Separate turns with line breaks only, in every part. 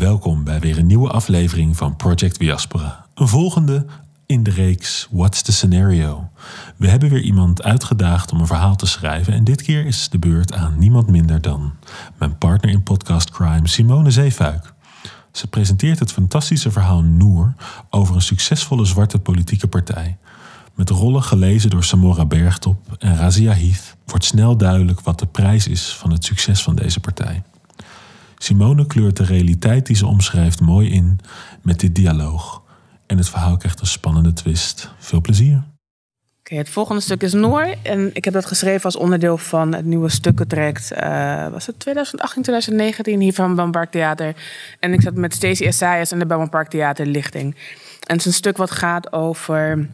Welkom bij weer een nieuwe aflevering van Project Diaspora. Een volgende in de reeks What's the Scenario? We hebben weer iemand uitgedaagd om een verhaal te schrijven en dit keer is de beurt aan niemand minder dan mijn partner in podcast Crime, Simone Zeefuik. Ze presenteert het fantastische verhaal Noor over een succesvolle zwarte politieke partij. Met rollen gelezen door Samora Bergtop en Razia Heath wordt snel duidelijk wat de prijs is van het succes van deze partij. Simone kleurt de realiteit die ze omschrijft mooi in met dit dialoog. En het verhaal krijgt een spannende twist. Veel plezier.
Oké, het volgende stuk is Noor. En ik heb dat geschreven als onderdeel van het nieuwe stukkentraject. Uh, was het 2018, 2019 hier van Bambark Theater. En ik zat met Stacey Essayas en de Belmont Park Theater Lichting. En het is een stuk wat gaat over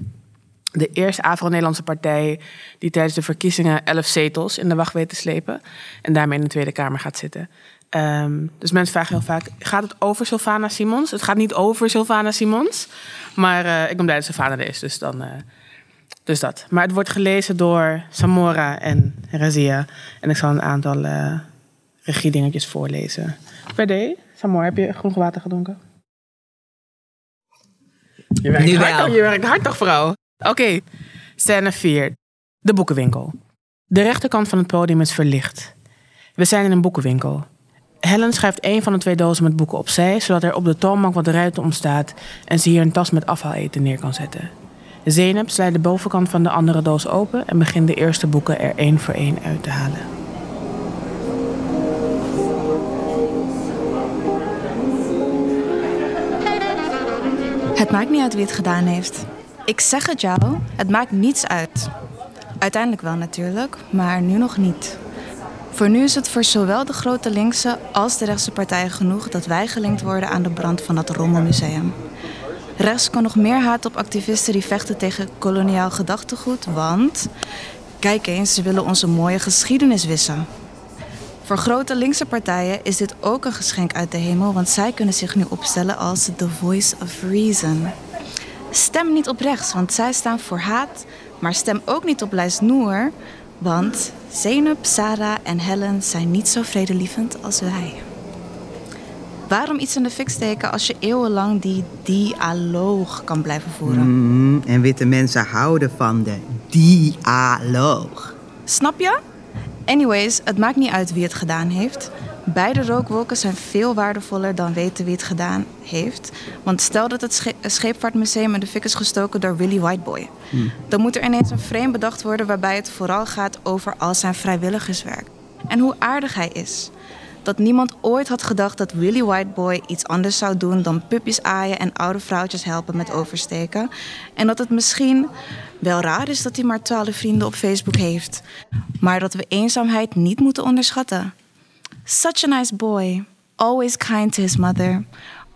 de eerste Afro-Nederlandse partij... die tijdens de verkiezingen elf zetels in de wacht weet te slepen. En daarmee in de Tweede Kamer gaat zitten. Um, dus mensen vragen heel vaak: gaat het over Sylvana Simons? Het gaat niet over Sylvana Simons. Maar uh, ik ben blij dat Sylvana er is, dus dan. Uh, dus dat. Maar het wordt gelezen door Samora en Razia. En ik zal een aantal uh, regiedingetjes voorlezen. PD, Samora, heb je groen water gedronken? Je werkt, nu hard, je werkt hard toch, vrouw? Oké, okay. scène 4. De boekenwinkel. De rechterkant van het podium is verlicht. We zijn in een boekenwinkel. Helen schrijft een van de twee dozen met boeken opzij, zodat er op de toonbank wat ruimte ontstaat en ze hier een tas met afvaleten neer kan zetten. Zeynep slijt de bovenkant van de andere doos open en begint de eerste boeken er één voor één uit te halen.
Het maakt niet uit wie het gedaan heeft. Ik zeg het jou, het maakt niets uit. Uiteindelijk wel natuurlijk, maar nu nog niet. Voor nu is het voor zowel de grote linkse als de rechtse partijen genoeg dat wij gelinkt worden aan de brand van dat rommelmuseum. Rechts kan nog meer haat op activisten die vechten tegen koloniaal gedachtegoed, want kijk eens, ze willen onze mooie geschiedenis wissen. Voor grote linkse partijen is dit ook een geschenk uit de hemel, want zij kunnen zich nu opstellen als the voice of reason. Stem niet op rechts, want zij staan voor haat, maar stem ook niet op lijst Noor, want Zeynep, Sarah en Helen zijn niet zo vredelievend als wij. Waarom iets in de fik steken als je eeuwenlang die dialoog kan blijven voeren?
Mm, en witte mensen houden van de dialoog.
Snap je? Anyways, het maakt niet uit wie het gedaan heeft. Beide rookwolken zijn veel waardevoller dan weten wie het gedaan heeft. Want stel dat het Scheepvaartmuseum in de fik is gestoken door Willy Whiteboy. Hmm. Dan moet er ineens een frame bedacht worden waarbij het vooral gaat over al zijn vrijwilligerswerk. En hoe aardig hij is. Dat niemand ooit had gedacht dat Willy Whiteboy iets anders zou doen dan puppies aaien en oude vrouwtjes helpen met oversteken. En dat het misschien wel raar is dat hij maar twaalf vrienden op Facebook heeft. Maar dat we eenzaamheid niet moeten onderschatten. Such a nice boy. Always kind to his mother.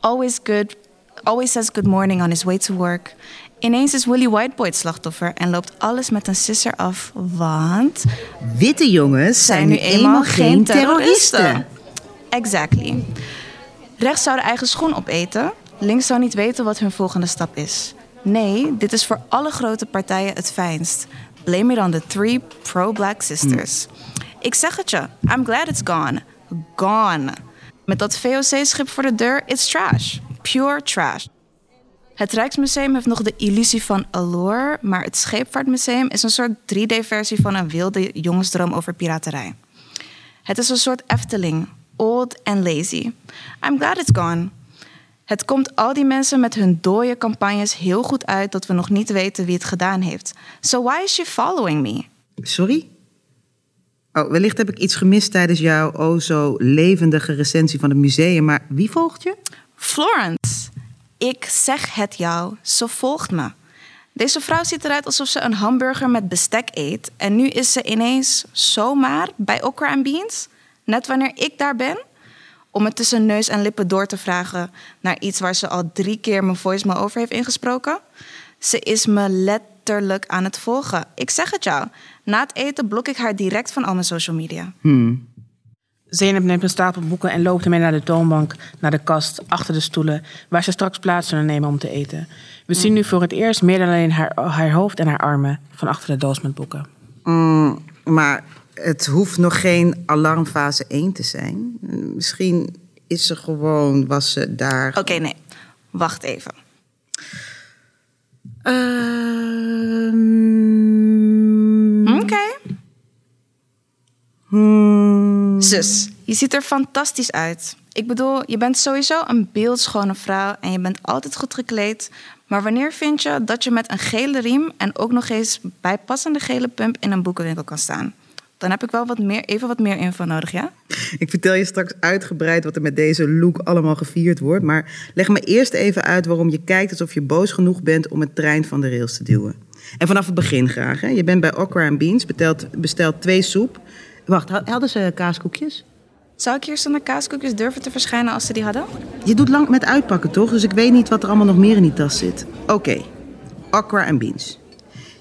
Always good. Always says good morning on his way to work. Ineens is Willy Whiteboy het slachtoffer en loopt alles met een sisser af, want...
Witte jongens zijn, nu eenmaal geen terroristen.
Exactly. Rechts zou de eigen schoen opeten. Links zou niet weten wat hun volgende stap is. Nee, dit is voor alle grote partijen het fijnst. Blame it on the three pro-black sisters. Ik zeg het je, I'm glad it's gone gone. Met dat VOC-schip voor de deur, it's trash. Pure trash. Het Rijksmuseum heeft nog de illusie van allure, maar het Scheepvaartmuseum is een soort 3D-versie van een wilde jongensdroom over piraterij. Het is een soort Efteling, old and lazy. I'm glad it's gone. Het komt al die mensen met hun dode campagnes heel goed uit dat we nog niet weten wie het gedaan heeft. So why is she following me?
Sorry? Oh, wellicht heb ik iets gemist tijdens jouw o zo levendige recensie van het museum. Maar wie volgt je?
Florence. Ik zeg het jou, ze volgt me. Deze vrouw ziet eruit alsof ze een hamburger met bestek eet. En nu is ze ineens zomaar bij Okra en Beans. Net wanneer ik daar ben. Om het tussen neus en lippen door te vragen naar iets waar ze al drie keer mijn voicemail over heeft ingesproken. Ze is me letterlijk aan het volgen. Ik zeg het jou. Na het eten blok ik haar direct van al mijn social media.
Hmm.
Zeynep neemt een stapel boeken en loopt ermee naar de toonbank, naar de kast, achter de stoelen, waar ze straks plaats zullen nemen om te eten. We zien nu voor het eerst meer dan alleen haar, haar hoofd en haar armen van achter de doos met boeken.
Mm, maar het hoeft nog geen alarmfase 1 te zijn. Misschien is ze gewoon, was ze daar?
Oké, nee. Wacht even.
Ehm,
Oké.
hmm,
Zus, je ziet er fantastisch uit. Ik bedoel, je bent sowieso een beeldschone vrouw en je bent altijd goed gekleed. Maar wanneer vind je dat je met een gele riem en ook nog eens bijpassende gele pump in een boekenwinkel kan staan? Dan heb ik wel wat meer, even wat meer info nodig, ja?
Ik vertel je straks uitgebreid wat er met deze look allemaal gevierd wordt. Maar leg me eerst even uit waarom je kijkt alsof je boos genoeg bent om het trein van de rails te duwen. En vanaf het begin graag. Hè? Je bent bij Okra Beans, bestelt, bestelt twee soep. Wacht, hadden ze kaaskoekjes?
Zou ik hier zonder kaaskoekjes durven te verschijnen als ze die hadden?
Je doet lang met uitpakken, toch? Dus ik weet niet wat er allemaal nog meer in die tas zit. Oké, Okra en Beans.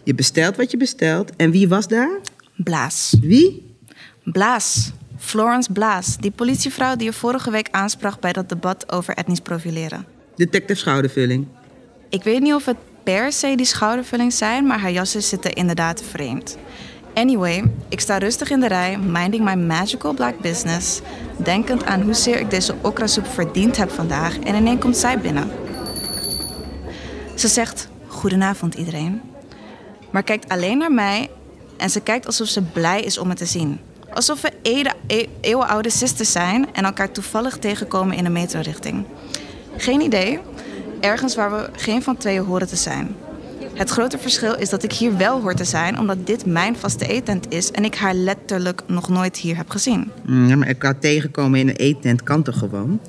Je bestelt wat je bestelt. En wie was daar?
Blaas.
Wie?
Blaas. Florence Blaas. Die politievrouw die je vorige week aansprak bij dat debat over etnisch profileren.
Detective Schoudervulling.
Ik weet niet of het per se die schoudervullings zijn, maar haar jassen zitten inderdaad vreemd. Anyway, ik sta rustig in de rij, minding my magical black business, denkend aan hoezeer ik deze okrasoep verdiend heb vandaag en ineens komt zij binnen. Ze zegt, goedenavond iedereen, maar kijkt alleen naar mij en ze kijkt alsof ze blij is om me te zien. Alsof we e- eeuwenoude sisters zijn en elkaar toevallig tegenkomen in een metrorichting. Geen idee, ergens waar we geen van tweeën horen te zijn. Het grote verschil is dat ik hier wel hoor te zijn, omdat dit mijn vaste eetent is en ik haar letterlijk nog nooit hier heb gezien.
Mm, Ja, maar elkaar tegenkomen in een eettent kan toch gewoon?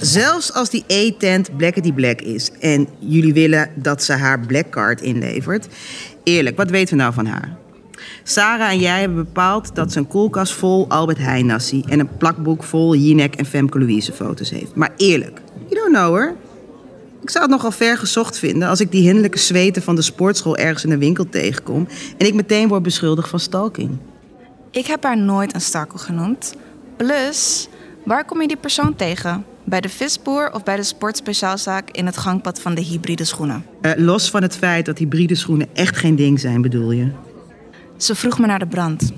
Zelfs als die eettent Blackety Black is en jullie willen dat ze haar black card inlevert. Eerlijk, wat weten we nou van haar? Sarah en jij hebben bepaald dat ze een koelkast vol Albert Heijn nasi en een plakboek vol Jinek en Femke Louise foto's heeft. Maar eerlijk, you don't know her. Ik zou het nogal ver gezocht vinden als ik die hinderlijke zweten van de sportschool ergens in een winkel tegenkom en ik meteen word beschuldigd van stalking.
Ik heb haar nooit een stakkel genoemd. Plus, waar kom je die persoon tegen? Bij de visboer of bij de sportspeciaalzaak in het gangpad van de hybride schoenen?
Eh, los van het feit dat hybride schoenen echt geen ding zijn, bedoel je?
Ze vroeg me naar de brand.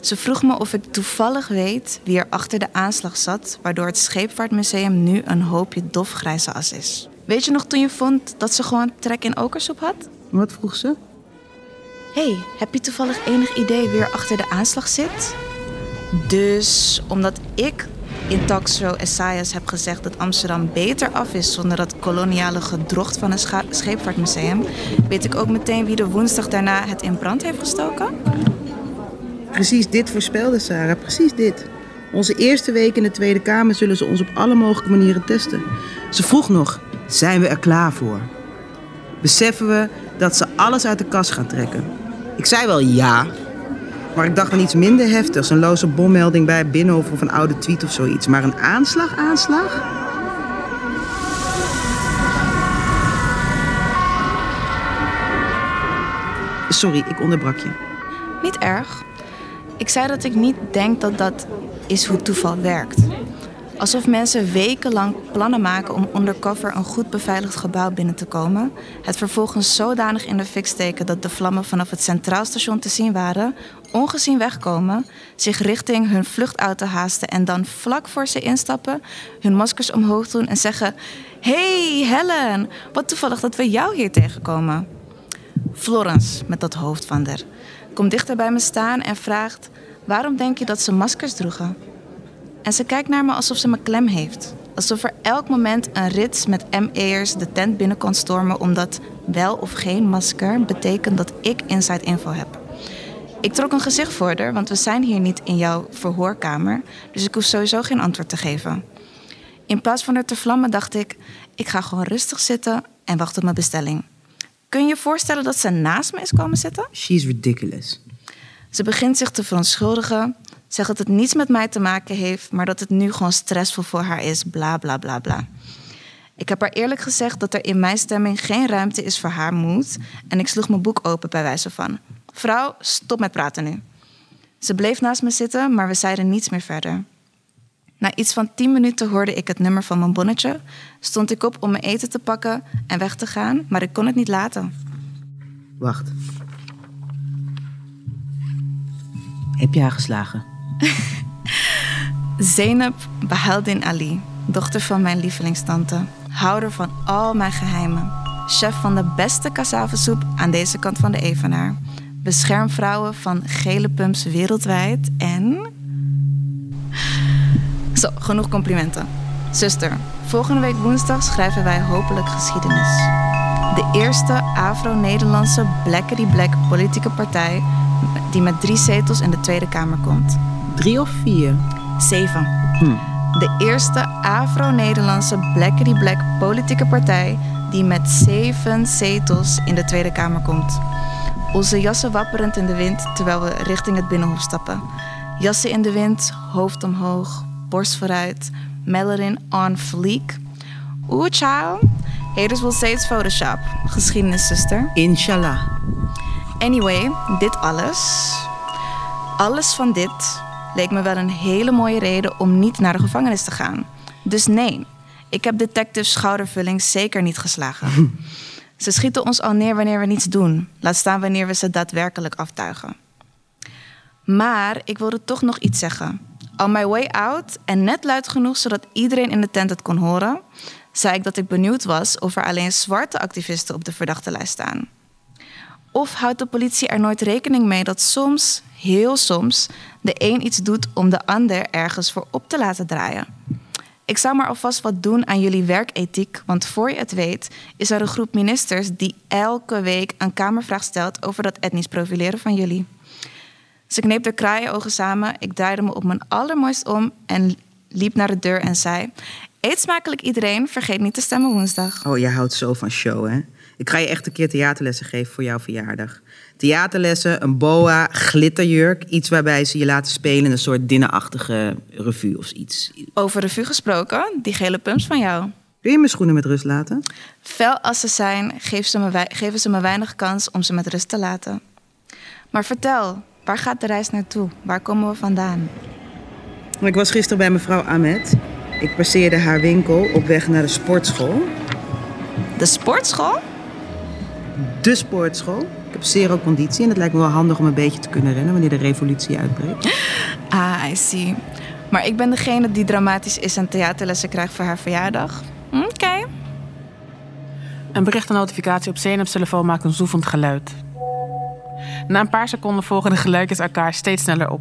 Ze vroeg me of ik toevallig weet wie er achter de aanslag zat, waardoor het Scheepvaartmuseum nu een hoopje dofgrijze as is. Weet je nog toen je vond dat ze gewoon trek in okersoep had?
Wat vroeg ze?
hey, heb je toevallig enig idee wie er achter de aanslag zit? Dus omdat ik in talkshow Esaias heb gezegd dat Amsterdam beter af is zonder dat koloniale gedrocht van scha- scheepvaartmuseum, weet ik ook meteen wie de woensdag daarna het in brand heeft gestoken?
Precies dit voorspelde Sarah, precies dit. Onze eerste week in de Tweede Kamer zullen ze ons op alle mogelijke manieren testen. Ze vroeg nog, zijn we er klaar voor? Beseffen we dat ze alles uit de kast gaan trekken? Ik zei wel ja, maar ik dacht aan iets minder heftigs. Een loze bommelding bij Binnenhof of een oude tweet of zoiets. Maar een aanslag, aanslag? Sorry, ik onderbrak je.
Niet erg. Ik zei dat ik niet denk dat dat is hoe toeval werkt. Alsof mensen wekenlang plannen maken om undercover een goed beveiligd gebouw binnen te komen, het vervolgens zodanig in de fik steken dat de vlammen vanaf het centraal station te zien waren, ongezien wegkomen, zich richting hun vluchtauto haasten en dan vlak voor ze instappen, hun maskers omhoog doen en zeggen: Hey Helen, wat toevallig dat we jou hier tegenkomen. Florence, met dat hoofd van der, komt dichter bij me staan en vraagt: Waarom denk je dat ze maskers droegen? En ze kijkt naar me alsof ze me klem heeft. Alsof er elk moment een rits met ME'ers de tent binnen kon stormen, omdat wel of geen masker betekent dat ik inside info heb. Ik trok een gezicht voor haar, want we zijn hier niet in jouw verhoorkamer, dus ik hoef sowieso geen antwoord te geven. In plaats van er te vlammen dacht ik: ik ga gewoon rustig zitten en wacht op mijn bestelling. Kun je je voorstellen dat ze naast me is komen zitten?
She's ridiculous.
Ze begint zich te verontschuldigen, zegt dat het niets met mij te maken heeft, maar dat het nu gewoon stressvol voor haar is, bla bla bla bla. Ik heb haar eerlijk gezegd dat er in mijn stemming geen ruimte is voor haar moed en ik sloeg mijn boek open bij wijze van: Vrouw, stop met praten nu. Ze bleef naast me zitten, maar we zeiden niets meer verder. Na iets van tien minuten hoorde ik het nummer van mijn bonnetje, stond ik op om mijn eten te pakken en weg te gaan, maar ik kon het niet laten.
Wacht. Heb je haar geslagen?
Zeynep Bahaldin Ali, dochter van mijn lievelingstante. Houder van al mijn geheimen. Chef van de beste cassavasoep aan deze kant van de Evenaar. Beschermvrouwen van gele pumps wereldwijd en... Zo, genoeg complimenten. Zuster, volgende week woensdag schrijven wij hopelijk geschiedenis. De eerste Afro-Nederlandse Blackity Black politieke partij die met drie zetels in de Tweede Kamer komt.
Drie of vier?
Zeven. De eerste Afro-Nederlandse Blackity Black politieke partij die met zeven zetels in de Tweede Kamer komt. Onze jassen wapperend in de wind terwijl we richting het binnenhof stappen. Jassen in de wind, hoofd omhoog, borst vooruit, melanin on fleek. Oeh, child. Haters will say it's Photoshop. Geschiedenis, zuster.
Inshallah.
Anyway, dit alles. Alles van dit leek me wel een hele mooie reden om niet naar de gevangenis te gaan. Dus nee, ik heb detectives schoudervulling zeker niet geslagen. Ze schieten ons al neer wanneer we niets doen. Laat staan wanneer we ze daadwerkelijk aftuigen. Maar ik wilde toch nog iets zeggen. On my way out, en net luid genoeg zodat iedereen in de tent het kon horen, zei ik dat ik benieuwd was of er alleen zwarte activisten op de verdachte lijst staan. Of houdt de politie er nooit rekening mee dat soms, heel soms, de een iets doet om de ander ergens voor op te laten draaien? Ik zou maar alvast wat doen aan jullie werkethiek, want voor je het weet is er een groep ministers die elke week een kamervraag stelt over dat etnisch profileren van jullie. Ze kneep de kraaienogen samen, ik draaide me op mijn allermooist om en liep naar de deur en zei: Eet smakelijk iedereen, vergeet niet te stemmen woensdag.
Oh, jij houdt zo van show, hè? Ik ga je echt een keer theaterlessen geven voor jouw verjaardag. Theaterlessen, een boa, glitterjurk. Iets waarbij ze je laten spelen in een soort dinnerachtige revue of iets.
Over revue gesproken, die gele pumps van jou.
Wil je mijn schoenen met rust laten?
Fel als ze zijn, geven ze, me geven ze me weinig kans om ze met rust te laten. Maar vertel, waar gaat de reis naartoe? Waar komen we vandaan?
Ik was gisteren bij mevrouw Ahmed. Ik passeerde haar winkel op weg naar de sportschool.
De sportschool?
De sportschool. Zero conditie en het lijkt me wel handig om een beetje te kunnen rennen wanneer de revolutie uitbreekt.
Ah, I see. Maar ik ben degene die dramatisch is en theaterlessen krijgt voor haar verjaardag. Oké.
Een bericht en notificatie op Zeynep's telefoon maakt een zoevend geluid. Na een paar seconden volgen de geluidjes elkaar steeds sneller op.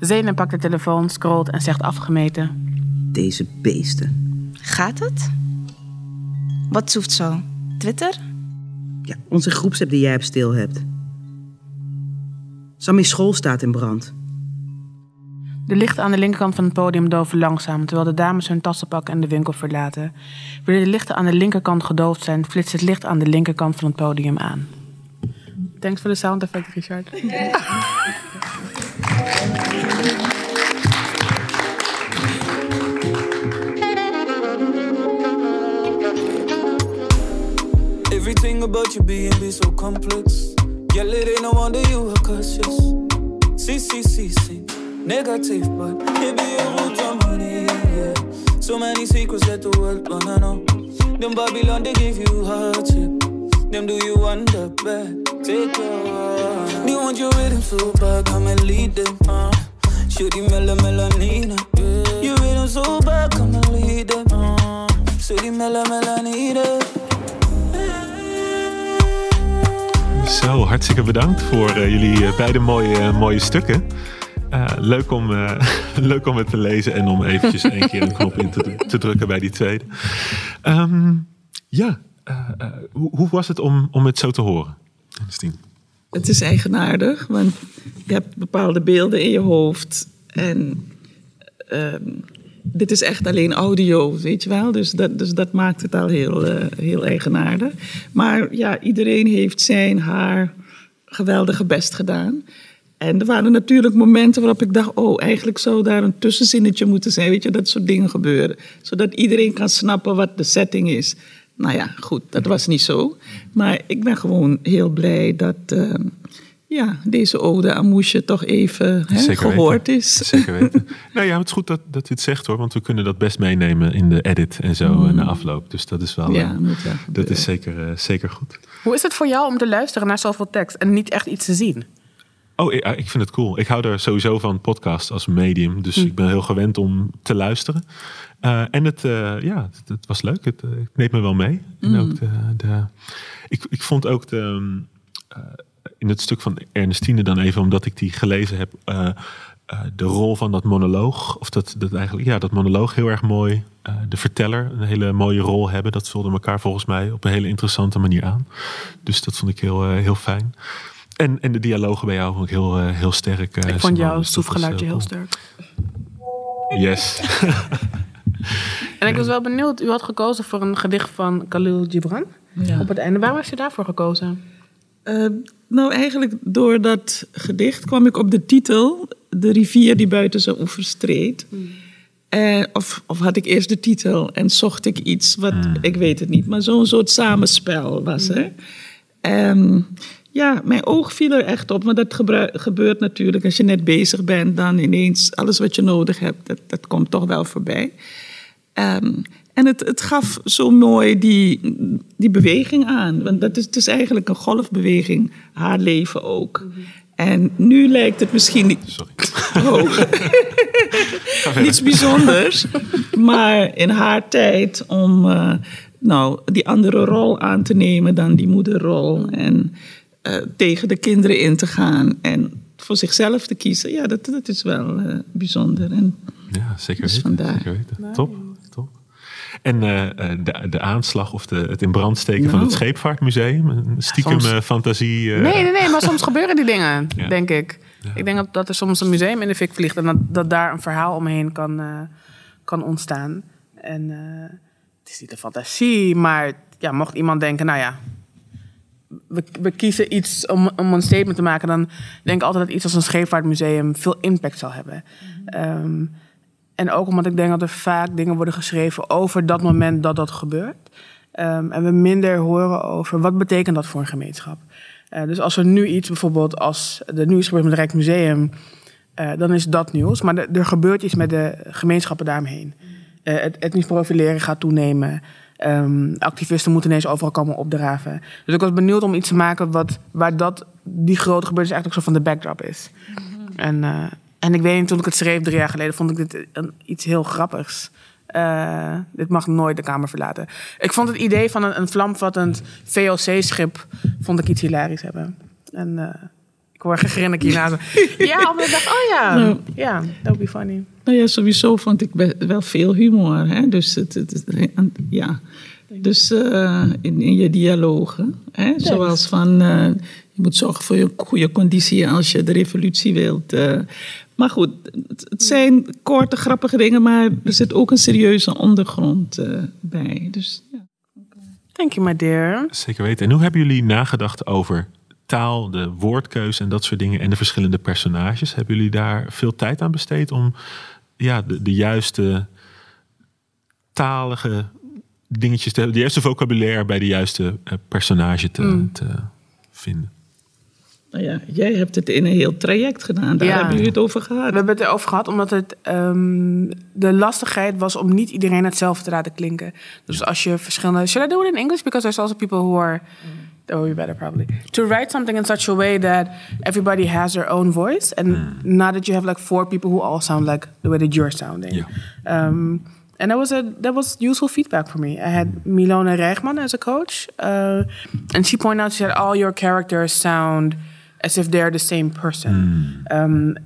Zeynep pakt de telefoon, scrolt en zegt afgemeten.
Deze beesten.
Gaat het? Wat zoeft zo? Twitter?
Ja, onze groepsapp die jij op stil hebt. Sammy's school staat in brand.
De lichten aan de linkerkant van het podium doven langzaam, terwijl de dames hun tassen pakken en de winkel verlaten. Wanneer de lichten aan de linkerkant gedoofd zijn, flitst het licht aan de linkerkant van het podium aan. Thanks voor de sound effect, Richard.
Everything about you being be so complex. Girl, it ain't no wonder you are cautious. See, see, see, see. Negative, but it be a root money, yeah. So many secrets that the world wanna know. Them Babylon, they give you hardship. Them do you wonder bad. Take your They want you rhythm so bad, come and lead them. Uh. Shoot the mela melanina. Yeah. You rhythm so bad, come and lead them. Uh. The mela melanina.
Zo, hartstikke bedankt voor eh, jullie eh, beide mooie, mooie stukken. Eh, leuk, om, eh, leuk om het te lezen en om eventjes één keer een knop in te, te drukken bij die tweede. Ehm, ja, eh, eh, hoe, hoe was het om, om het zo te horen? Stien?
Het is eigenaardig, want je hebt bepaalde beelden in je hoofd. En ehm, dit is echt alleen audio, weet je wel. Dus dat, dus dat maakt het al heel, eh, heel eigenaardig. Maar ja, iedereen heeft zijn, haar geweldige best gedaan. En er waren natuurlijk momenten waarop ik dacht... oh, eigenlijk zou daar een tussenzinnetje moeten zijn. Weet je, dat soort dingen gebeuren. Zodat iedereen kan snappen wat de setting is. Nou ja, goed, dat was niet zo. Maar ik ben gewoon heel blij dat... eh, ja, deze ode aan Moesje toch even hè, gehoord
weten.
is.
Zeker weten. nou ja, het is goed dat, dat u het zegt hoor, want we kunnen dat best meenemen in de edit en zo eh, na afloop. Dus dat is wel,
Mm. Ja,
eh,
moet wel
dat is zeker, eh, zeker goed.
Hoe is het voor jou om te luisteren naar zoveel tekst en niet echt iets te zien?
Oh, ik, ik vind het cool. Ik hou er sowieso van podcast als medium. Dus ik ben heel gewend om te luisteren. Eh, en het, eh, ja, het, het was leuk. Het, het neemt me wel mee. En ook de, de, ik, ik vond ook de, eh, in het stuk van Ernestine dan even, omdat ik die gelezen heb, eh, eh, de rol van dat monoloog, of dat, dat eigenlijk, ja, dat monoloog heel erg mooi. eh, de verteller een hele mooie rol hebben. Dat vulde elkaar volgens mij op een hele interessante manier aan. Dus dat vond ik heel, heel fijn. En, en de dialogen bij jou vond ik heel, heel sterk. eh,
Ik vond jouw
Dus was,
stoefgeluidje
eh,
heel sterk.
Yes.
En ik was wel benieuwd, u had gekozen voor een gedicht van Khalil Gibran.
Ja.
Op het einde, waarom heeft u daarvoor gekozen?
Nou, eigenlijk door dat gedicht kwam ik op de titel... De rivier die buiten zijn oever streed. Eh, of, of had ik eerst de titel en zocht ik iets wat... Ik weet het niet, maar zo'n soort samenspel was er. Ehm, ja, mijn oog viel er echt op. Maar dat gebeurt natuurlijk als je net bezig bent. Dan ineens alles wat je nodig hebt, dat, dat komt toch wel voorbij. Ehm, en het, het gaf zo mooi die, die beweging aan. Want dat is, het is eigenlijk een golfbeweging, haar leven ook. En nu lijkt het misschien niet,
Sorry.
oh, niets bijzonders. Maar in haar tijd om eh, nou, die andere rol aan te nemen dan die moederrol. En eh, tegen de kinderen in te gaan. En voor zichzelf te kiezen. Ja, dat, dat is wel eh, bijzonder. En
Ja, zeker
Dus
weten.
vandaar.
Zeker weten. Top. En eh, eh, de, de aanslag of de, het in brand steken van
Nou.
het Scheepvaartmuseum. Een stiekem
soms-
eh, fantasie. eh,
Nee, nee, nee, maar soms gebeuren die dingen,
Ja.
denk ik. Ik denk dat, dat er soms een museum in de fik vliegt en dat, dat daar een verhaal omheen kan, eh, kan ontstaan. En eh, het is niet een fantasie, maar ja, mocht iemand denken, nou ja, we, we kiezen iets om, om een statement te maken, dan denk ik altijd dat iets als een scheepvaartmuseum veel impact zal hebben. Ehm, en ook omdat ik denk dat er vaak dingen worden geschreven over dat moment dat dat gebeurt. Ehm, en we minder horen over wat betekent dat voor een gemeenschap. Eh, dus als er nu iets bijvoorbeeld als er nu is gebeurd met het Rijksmuseum, eh, dan is dat nieuws. Maar er, gebeurt iets met de gemeenschappen daaromheen. Eh, het etnisch profileren gaat toenemen. Ehm, activisten moeten ineens overal komen opdraven. Dus ik was benieuwd om iets te maken wat, waar dat, die grote gebeurtenis eigenlijk zo van de backdrop is. En ik weet niet, toen ik het schreef drie jaar geleden, vond ik dit een, iets heel grappigs. Eh, dit mag nooit de Kamer verlaten. Ik vond het idee van een, een vlamvattend VOC-schip vond ik iets hilarisch hebben. En eh, ik hoor gegrinnik hierna. zo. ja, omdat ik dacht, oh ja,
Nou.
ja, that would be funny.
Nou ja, sowieso vond ik wel veel humor. Hè? Dus, het, het, het- ja. dus eh, in, in je dialogen. Hè? Zoals van, je moet zorgen voor je goede conditie als je de revolutie wilt. eh. maar goed, het, zijn korte, grappige dingen, maar er zit ook een serieuze ondergrond eh, bij. Dus, ja.
Thank you, my dear.
Zeker weten. En hoe hebben jullie nagedacht over taal, de woordkeuze en dat soort dingen en de verschillende personages? Hebben jullie daar veel tijd aan besteed om ja, de, de juiste talige dingetjes te hebben, de juiste vocabulaire bij de juiste eh, personage te, te vinden?
Nou ja, jij hebt het in een heel traject gedaan. Daar
Ja.
hebben jullie het over gehad.
We hebben het erover gehad omdat het ehm, de lastigheid was om niet iedereen hetzelfde te laten klinken. Dus als je verschillende. Should I do it in English? Because there's also people who are. That would be better probably. To write something in such a way that everybody has their own voice, and not that you have like four people who all sound like the way that you're sounding.
Yeah.
Um, and that was a that was useful feedback for me. I had Milona Rijgman as a coach, uh, and she pointed out she said all your characters sound as if they're the same person. Um,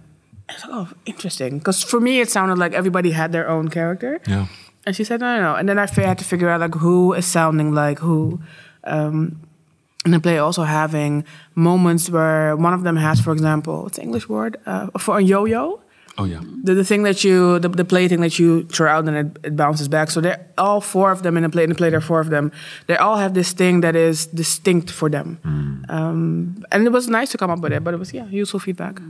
I was like, oh, interesting. Because for me, it sounded like everybody had their own character.
Ja.
And she said, no, no, no. And then I had to figure out like who is sounding like who. Um, and the play also having moments where one of them has, for example, what's the English word uh, for a yo-yo?
Oh ja.
The, the thing that you, the, the play thing that you throw out and it, it bounces back. So they're all four of them in the play. In the play, there are four of them. They all have this thing that is distinct for them. Um, and it was nice to come up with it, but it was yeah, useful feedback.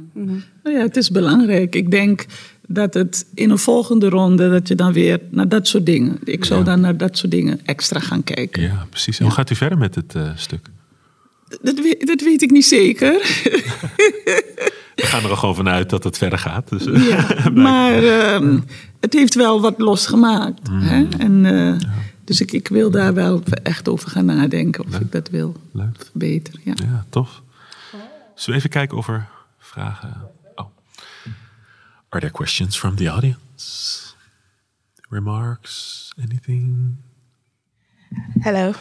Nou ja, het is belangrijk. Ik denk dat het in een volgende ronde, dat je dan weer naar dat soort dingen. Ik zou dan naar dat soort dingen extra gaan kijken.
Ja, precies. En hoe gaat u verder met het eh, stuk?
Dat, weet, dat weet ik niet zeker.
We gaan er al gewoon vanuit dat het verder gaat. Dus,
Ja, maar ehm, het heeft wel wat losgemaakt. Hè? En, eh, Dus ik, ik wil daar wel echt over gaan nadenken of ik dat wil
Leuk.
verbeteren. Ja.
Ja, tof. Zullen we even kijken of er vragen? Oh. Are there questions from the audience? Remarks? Anything?
Hello.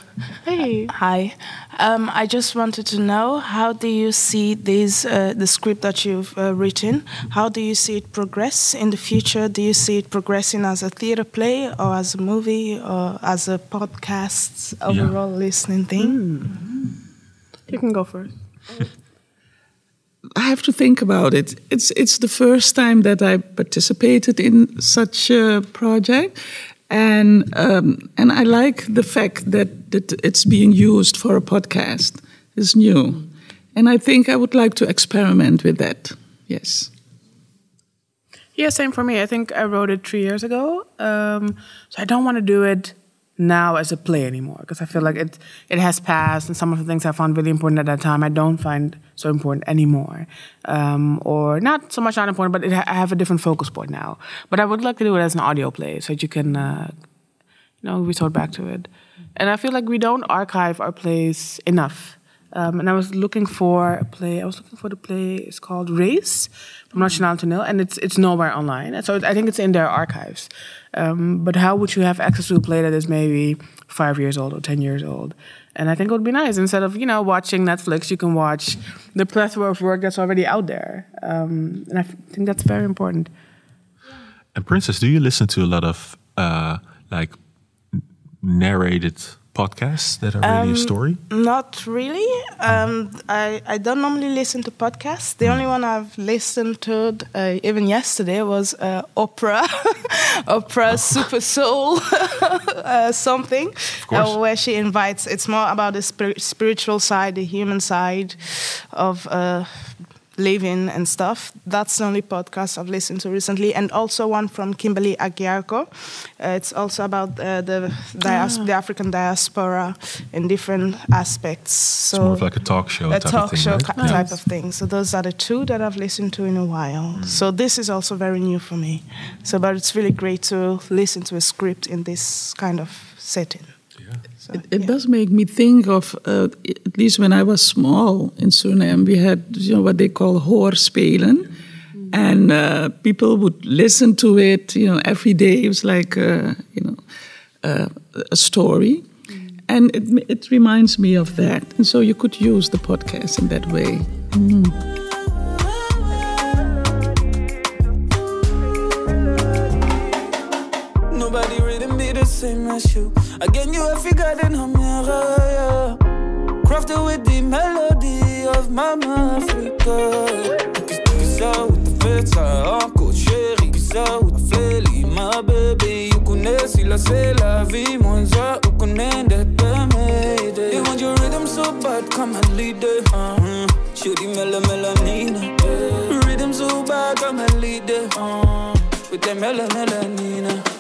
Hey.
Hi. Um, I just wanted to know how do you see this uh, the script that you've uh, written? How do you see it progress in the future? Do you see it progressing as a theater play or as a movie or as a podcast overall listening thing?
You can go first.
I have to think about it. It's it's the first time that I participated in such a project, and um, and I like the fact that that it's being used for a podcast. It's new, and I think I would like to experiment with that. Yes.
Yeah, same for me. I think I wrote it three years ago. Um, so I don't want to do it now as a play anymore because I feel like it it has passed, and some of the things I found really important at that time I don't find so important anymore, um, or not so much not important, but I have a different focus point now. But I would like to do it as an audio play so that you can, uh, you know, resort back to it. And I feel like we don't archive our plays enough. Um, and I was looking for a play. I was looking for the play. It's called Race from Nationaal Toneel, and it's it's nowhere online. And so I think it's in their archives. Um, but how would you have access to a play that is maybe five years old or ten years old? And I think it would be nice instead of you know watching Netflix, you can watch the plethora of work that's already out there. Um, and I f- think that's very important.
And Princess, do you listen to a lot of uh, like narrated podcasts that are really a story?
Not really. Um, I, I don't normally listen to podcasts. The only one I've listened to, uh, even yesterday, was uh, opera, opera Super Soul, uh, something,
course.
uh, where she invites. It's more about the spir- spiritual side, the human side of. Living and stuff. That's the only podcast I've listened to recently, and also one from Kimberly Agiarco. Uh, it's also about uh, the dias- the African diaspora in different aspects. So
It's more of like a talk show
a
type
talk
of thing,
show
right?
ki-
Yeah.
type of thing. So those are the two that I've listened to in a while. So this is also very new for me. So, but it's really great to listen to a script in this kind of setting. So,
It, it
yeah.
does make me think of, uh, at least when I was small in Suriname, we had you know what they call hoorspelen. And uh, people would listen to it, you know, every day. It was like, uh, you know, uh, a story. And it, it reminds me of that. And so you could use the podcast in that way.
Nobody really me the same as you. Again, you have figured in a mirror, yeah. Crafted with the melody of Mama Africa. Kisa with the fits, uncle chérie. Kisa with the flaily, my baby. You connais si la c'est la vie, mon ça, you connais that baby. They want your rhythm so bad, come and lead it. Uh-huh. Shooty mela melanina. Rhythm so bad, come and lead it. Uh, with the mela melanina.